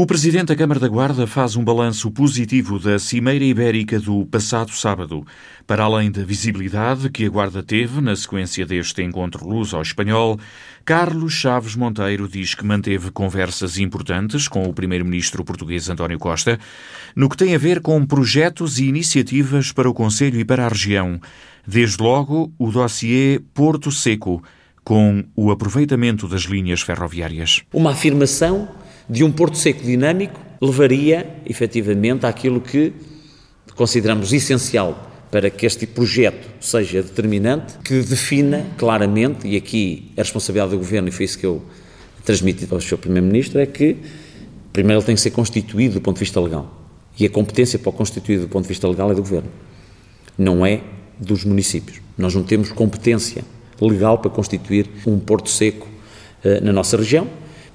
O presidente da Câmara da Guarda faz um balanço positivo da Cimeira Ibérica do passado sábado. Para além da visibilidade que a Guarda teve na sequência deste encontro luso-espanhol, Carlos Chaves Monteiro diz que manteve conversas importantes com o primeiro-ministro português António Costa no que tem a ver com projetos e iniciativas para o Conselho e para a região. Desde logo, o dossiê Porto Seco, com o aproveitamento das linhas ferroviárias. Uma afirmação de um Porto Seco dinâmico levaria, efetivamente, àquilo que consideramos essencial para que este projeto seja determinante, que defina claramente, e aqui a responsabilidade do Governo, e foi isso que eu transmiti ao Sr. Primeiro-Ministro, é que primeiro ele tem que ser constituído do ponto de vista legal. E a competência para o constituir do ponto de vista legal é do Governo, não é dos municípios. Nós não temos competência legal para constituir um porto seco uh, na nossa região,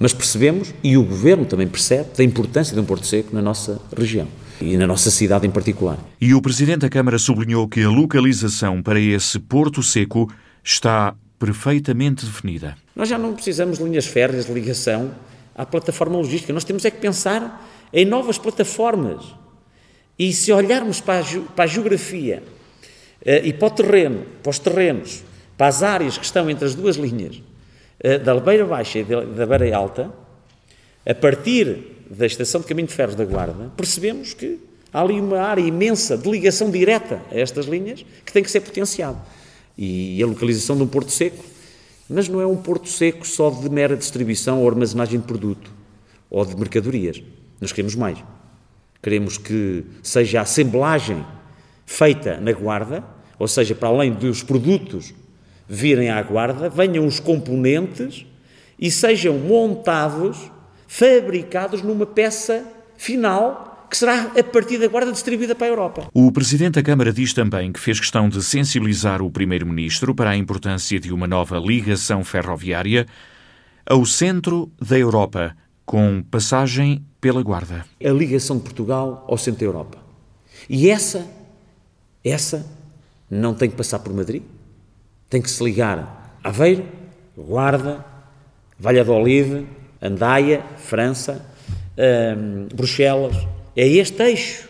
mas percebemos, e o Governo também percebe, da importância de um Porto Seco na nossa região e na nossa cidade em particular. E o Presidente da Câmara sublinhou que a localização para esse Porto Seco está perfeitamente definida. Nós já não precisamos de linhas férreas de ligação à plataforma logística, nós temos é que pensar em novas plataformas. E se olharmos para a, para a geografia uh, e para o terreno, para os terrenos, para as áreas que estão entre as duas linhas, eh, da Beira Baixa e da Beira Alta, a partir da estação de caminho de ferros da Guarda, percebemos que há ali uma área imensa de ligação direta a estas linhas que tem que ser potenciado. E a localização de um porto seco, mas não é um porto seco só de mera distribuição ou armazenagem de produto ou de mercadorias. Nós queremos mais. Queremos que seja a assemblagem feita na Guarda, ou seja, para além dos produtos virem à guarda, venham os componentes e sejam montados, fabricados numa peça final que será a partir da guarda distribuída para a Europa. O Presidente da Câmara diz também que fez questão de sensibilizar o Primeiro-Ministro para a importância de uma nova ligação ferroviária ao centro da Europa, com passagem pela Guarda. A ligação de Portugal ao centro da Europa. E essa, essa não tem que passar por Madrid, tem que se ligar Aveiro, Guarda, Valladolid, Andaia, França, hum, Bruxelas. É este eixo.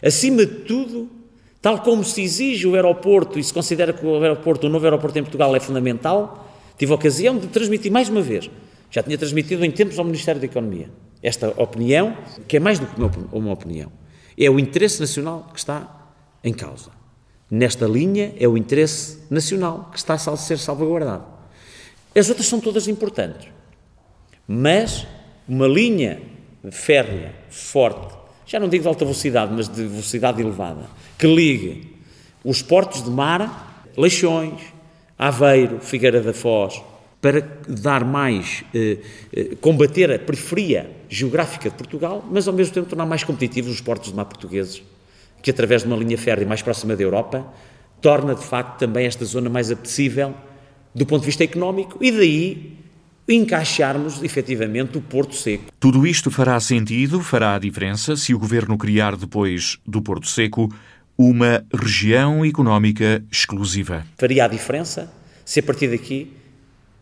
Acima de tudo, tal como se exige o aeroporto e se considera que o aeroporto, o novo aeroporto em Portugal é fundamental, tive a ocasião de transmitir mais uma vez. Já tinha transmitido em tempos ao Ministério da Economia esta opinião, que é mais do que uma opinião. É o interesse nacional que está em causa. Nesta linha é o interesse nacional que está a ser salvaguardado. As outras são todas importantes, mas uma linha férrea forte, já não digo de alta velocidade, mas de velocidade elevada, que ligue os portos de mar, Leixões, Aveiro, Figueira da Foz, para dar mais, eh, eh, combater a periferia geográfica de Portugal, mas ao mesmo tempo tornar mais competitivos os portos de mar portugueses que através de uma linha férrea mais próxima da Europa, torna de facto também esta zona mais apetecível do ponto de vista económico e daí encaixarmos efetivamente o Porto Seco. Tudo isto fará sentido, fará a diferença se o governo criar depois do Porto Seco uma região económica exclusiva. Faria a diferença se a partir daqui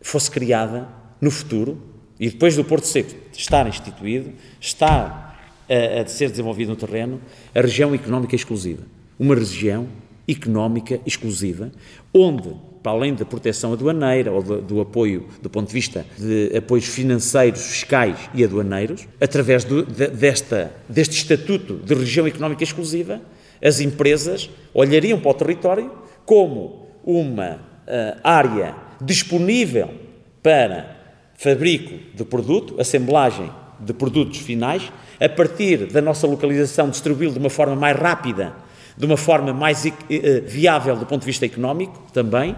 fosse criada no futuro e depois do Porto Seco estar instituído, estar a, a ser desenvolvido no terreno, a região económica exclusiva. Uma região económica exclusiva, onde, para além da proteção aduaneira ou do, do, apoio do ponto de vista de apoios financeiros, fiscais e aduaneiros, através do, de, desta, deste estatuto de região económica exclusiva, as empresas olhariam para o território como uma uh, área disponível para fabrico de produto, assemblagem de produtos finais, a partir da nossa localização, distribuí-lo de uma forma mais rápida, de uma forma mais uh, viável do ponto de vista económico também, uh,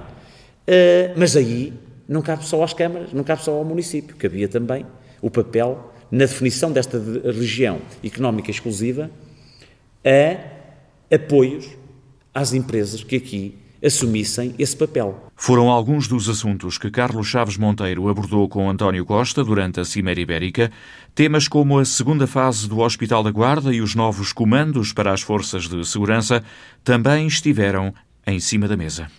mas aí não cabe só às câmaras, não cabe só ao município, cabia também o papel na definição desta região económica exclusiva a apoios às empresas que aqui assumissem esse papel. Foram alguns dos assuntos que Carlos Chaves Monteiro abordou com António Costa durante a Cimeira Ibérica, temas como a segunda fase do Hospital da Guarda e os novos comandos para as forças de segurança também estiveram em cima da mesa.